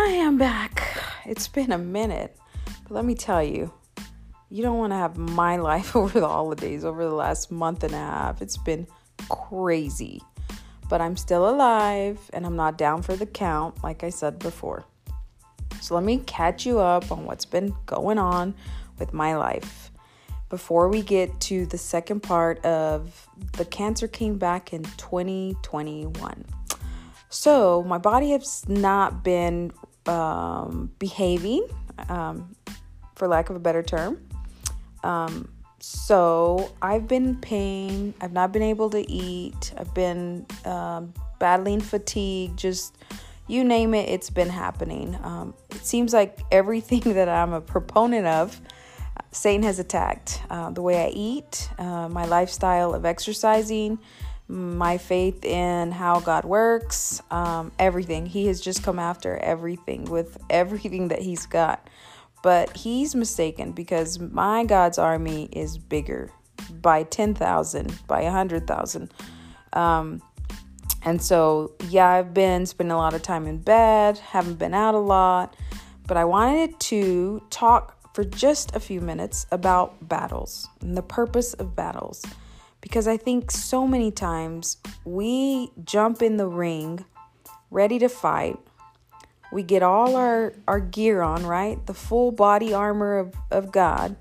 I am back. It's been a minute, but let me tell you, you don't want to have my life over the holidays, over the last month and a half. It's been crazy, but I'm still alive and I'm not down for the count, like I said before. So let me catch you up on what's been going on with my life before we get to the second part of the cancer came back in 2021. So my body has not been um, behaving, um, for lack of a better term. Um, so I've been pain. I've not been able to eat. I've been um, battling fatigue. Just you name it, it's been happening. Um, it seems like everything that I'm a proponent of Satan has attacked uh, the way I eat, uh, my lifestyle of exercising, my faith in how God works, um, everything. He has just come after everything with everything that he's got. But he's mistaken because my God's army is bigger by 10,000, by 100,000. Um, and so, yeah, I've been spending a lot of time in bed, haven't been out a lot, but I wanted to talk for just a few minutes about battles and the purpose of battles. Because I think so many times we jump in the ring ready to fight. We get all our, our gear on, right? The full body armor of, of God.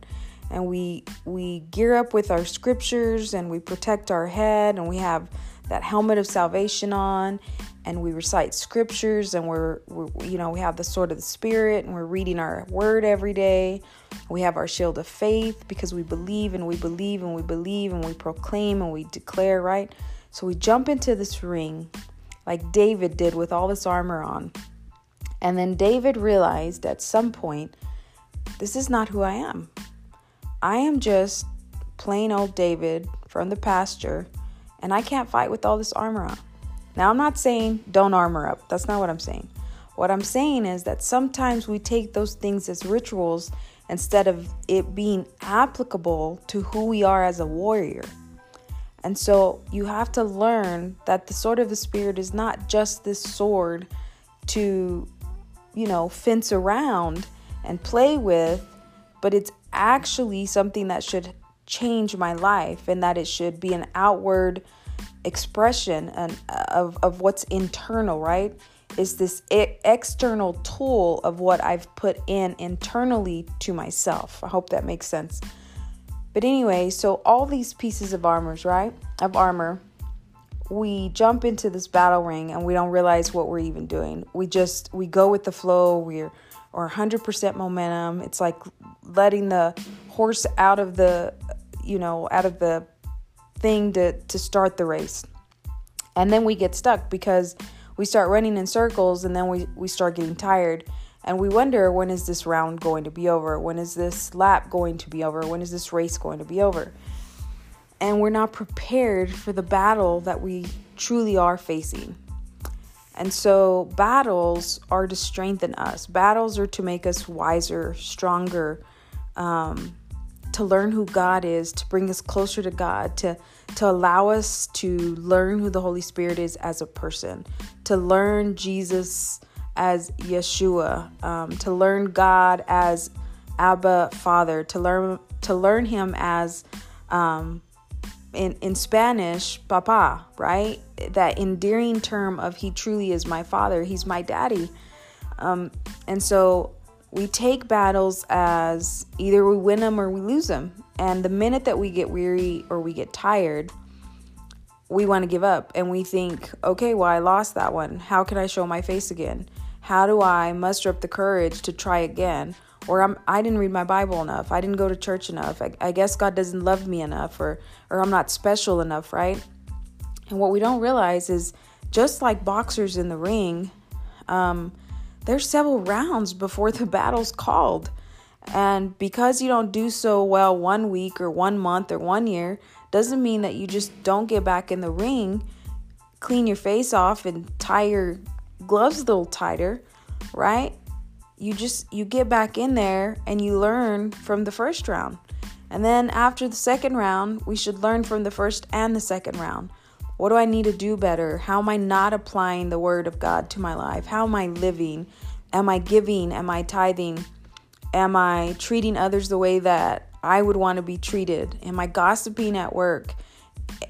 And we we gear up with our scriptures and we protect our head and we have that helmet of salvation on and we recite scriptures and we're, we're, you know we have the sword of the spirit and we're reading our word every day. We have our shield of faith because we believe and we believe and we believe and we proclaim and we declare right? So we jump into this ring like david did with all this armor on. And then david realized at some point this is not who i am. I am just plain old david from the pasture and i can't fight with all this armor on now, I'm not saying don't armor up. That's not what I'm saying. What I'm saying is that sometimes we take those things as rituals instead of it being applicable to who we are as a warrior. And so you have to learn that the sword of the Spirit is not just this sword to, you know, fence around and play with, but it's actually something that should change my life and that it should be an outward expression and uh, of, of what's internal, right? Is this external tool of what I've put in internally to myself. I hope that makes sense. But anyway, so all these pieces of armors, right? Of armor, we jump into this battle ring and we don't realize what we're even doing. We just we go with the flow. We're or 100% momentum. It's like letting the horse out of the you know, out of the thing to, to start the race. And then we get stuck because we start running in circles and then we, we start getting tired. And we wonder when is this round going to be over? When is this lap going to be over? When is this race going to be over? And we're not prepared for the battle that we truly are facing. And so, battles are to strengthen us, battles are to make us wiser, stronger, um, to learn who God is, to bring us closer to God, to to allow us to learn who the Holy Spirit is as a person, to learn Jesus as Yeshua, um, to learn God as Abba Father, to learn to learn Him as um, in in Spanish, Papa, right? That endearing term of He truly is my Father. He's my Daddy, um, and so we take battles as either we win them or we lose them. And the minute that we get weary or we get tired, we want to give up and we think, okay, well, I lost that one. How can I show my face again? How do I muster up the courage to try again? Or I'm, I didn't read my Bible enough. I didn't go to church enough. I, I guess God doesn't love me enough, or, or I'm not special enough, right? And what we don't realize is just like boxers in the ring, um, there's several rounds before the battle's called. And because you don't do so well one week or one month or one year, doesn't mean that you just don't get back in the ring, clean your face off and tie your gloves a little tighter, right? You just you get back in there and you learn from the first round. And then after the second round, we should learn from the first and the second round. What do I need to do better? How am I not applying the word of God to my life? How am I living? Am I giving? Am I tithing? Am I treating others the way that I would want to be treated? Am I gossiping at work?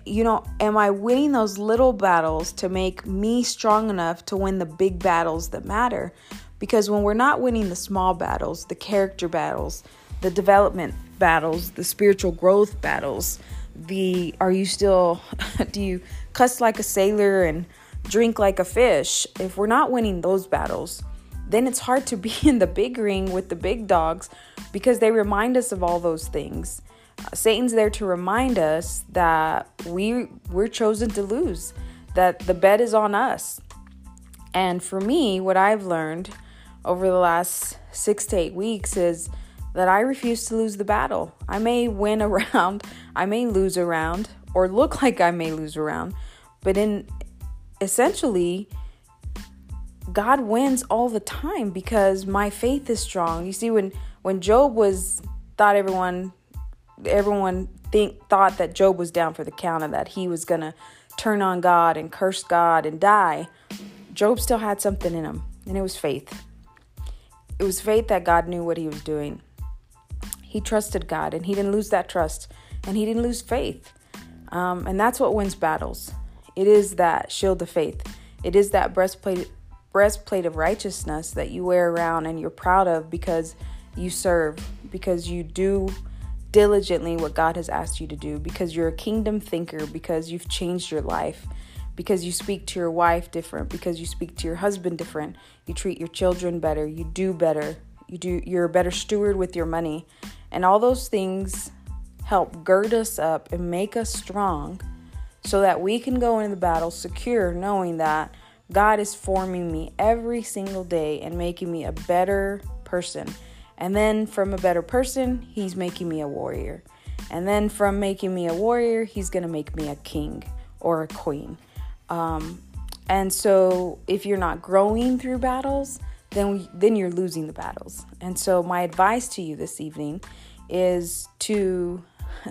You know, am I winning those little battles to make me strong enough to win the big battles that matter? Because when we're not winning the small battles, the character battles, the development battles, the spiritual growth battles, the are you still do you cuss like a sailor and drink like a fish? If we're not winning those battles, then it's hard to be in the big ring with the big dogs because they remind us of all those things. Uh, Satan's there to remind us that we we're chosen to lose, that the bet is on us. And for me, what I've learned over the last 6 to 8 weeks is that I refuse to lose the battle. I may win a round, I may lose a round, or look like I may lose a round, but in essentially, God wins all the time because my faith is strong. You see, when when Job was thought everyone everyone think thought that Job was down for the count and that he was gonna turn on God and curse God and die, Job still had something in him, and it was faith. It was faith that God knew what he was doing. He trusted God, and he didn't lose that trust, and he didn't lose faith. Um, and that's what wins battles. It is that shield of faith. It is that breastplate breastplate of righteousness that you wear around and you're proud of because you serve, because you do diligently what God has asked you to do, because you're a kingdom thinker, because you've changed your life, because you speak to your wife different, because you speak to your husband different, you treat your children better, you do better, you do you're a better steward with your money. And all those things help gird us up and make us strong so that we can go into the battle secure knowing that God is forming me every single day and making me a better person. And then from a better person, He's making me a warrior. And then from making me a warrior, He's going to make me a king or a queen. Um, and so if you're not growing through battles, then then you're losing the battles. And so my advice to you this evening is to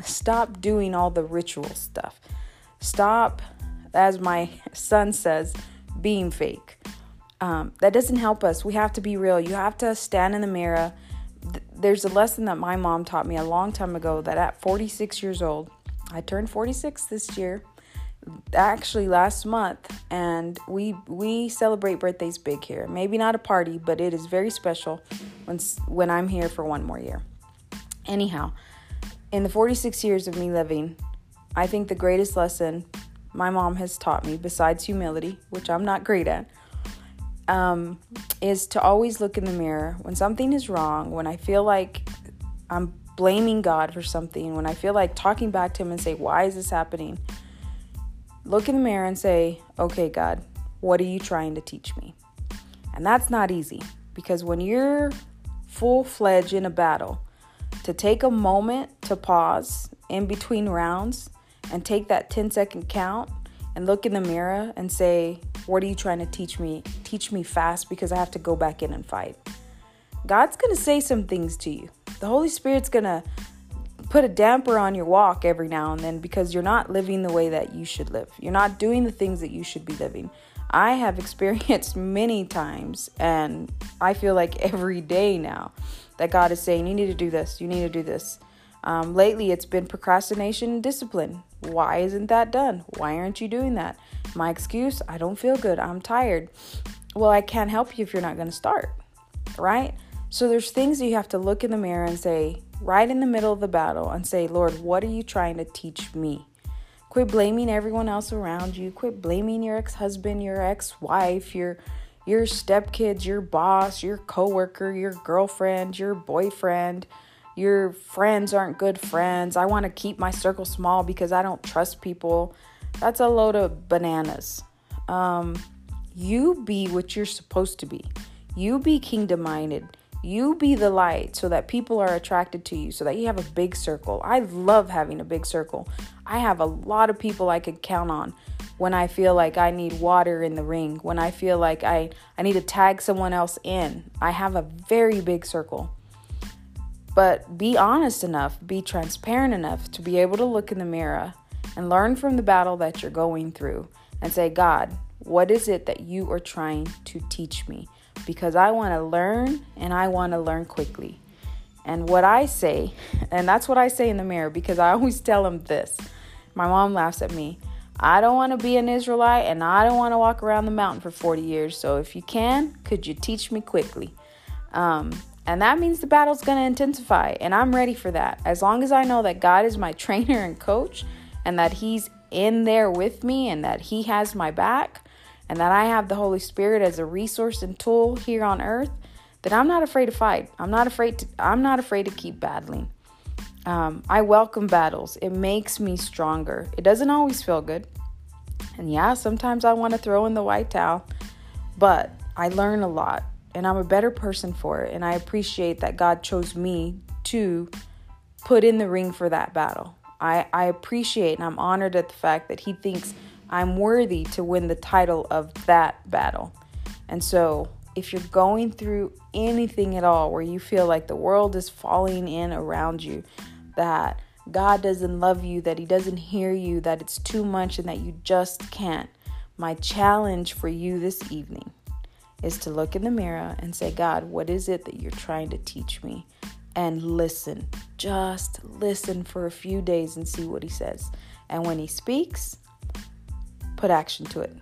stop doing all the ritual stuff. Stop as my son says, being fake. Um, that doesn't help us. We have to be real. You have to stand in the mirror. There's a lesson that my mom taught me a long time ago that at 46 years old, I turned 46 this year, actually last month, and we we celebrate birthdays big here. Maybe not a party, but it is very special when when I'm here for one more year. Anyhow, in the 46 years of me living, I think the greatest lesson my mom has taught me, besides humility, which I'm not great at, um, is to always look in the mirror when something is wrong, when I feel like I'm blaming God for something, when I feel like talking back to Him and say, Why is this happening? Look in the mirror and say, Okay, God, what are you trying to teach me? And that's not easy because when you're full fledged in a battle, to take a moment to pause in between rounds and take that 10 second count and look in the mirror and say, What are you trying to teach me? Teach me fast because I have to go back in and fight. God's to say some things to you. The Holy Spirit's to put a damper on your walk every now and then because you're not living the way that you should live. You're not doing the things that you should be living. I have experienced many times, and I feel like every day now that God is saying, You need to do this, you need to do this. Um, lately, it's been procrastination and discipline. Why isn't that done? Why aren't you doing that? My excuse I don't feel good. I'm tired. Well, I can't help you if you're not going to start, right? So there's things that you have to look in the mirror and say, right in the middle of the battle, and say, Lord, what are you trying to teach me? Quit blaming everyone else around you. Quit blaming your ex-husband, your ex-wife, your your stepkids, your boss, your coworker, your girlfriend, your boyfriend your friends aren't good friends. I want to keep my circle small because I don't trust people. That's a load of bananas. Um, you be what you're supposed to be. You be kingdom minded. You be the light so that people are attracted to you, so that you have a big circle. I love having a big circle. I have a lot of people I could count on when I feel like I need water in the ring, when I feel like I, I need to tag someone else in. I have a very big circle. But be honest enough, be transparent enough to be able to look in the mirror and learn from the battle that you're going through and say, God, what is it that you are trying to teach me? Because I want to learn and I want to learn quickly. And what I say, and that's what I say in the mirror because I always tell them this. My mom laughs at me. I don't want to be an Israelite and I don't want to walk around the mountain for 40 years. So if you can, could you teach me quickly? Um, and that means the battle's going to intensify. And I'm ready for that. As long as I know that God is my trainer and coach and that He's in there with me and that He has my back and that I have the Holy Spirit as a resource and tool here on earth, that I'm not afraid to fight. I'm not afraid to I'm not afraid to keep battling. Um, I welcome battles. It makes me stronger. It doesn't always feel good. And yeah, sometimes I want to throw in the white towel, but I learn a lot and I'm a better person for it. And I appreciate that God chose me to put in the ring for that battle. I, I appreciate and I'm honored at the fact that He thinks I'm worthy to win the title of that battle. And so, if you're going through anything at all where you feel like the world is falling in around you, that God doesn't love you, that He doesn't hear you, that it's too much, and that you just can't, my challenge for you this evening is to look in the mirror and say, God, what is it that you're trying to teach me? And listen. Just listen for a few days and see what He says. And when He speaks, put action to it.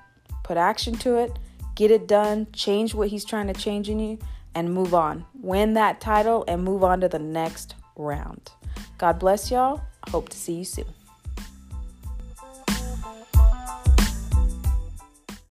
Put action to it, get it done, change what He's trying to change in you, and move on. Win that title and move on to the next round. God bless y'all. Hope to see you soon.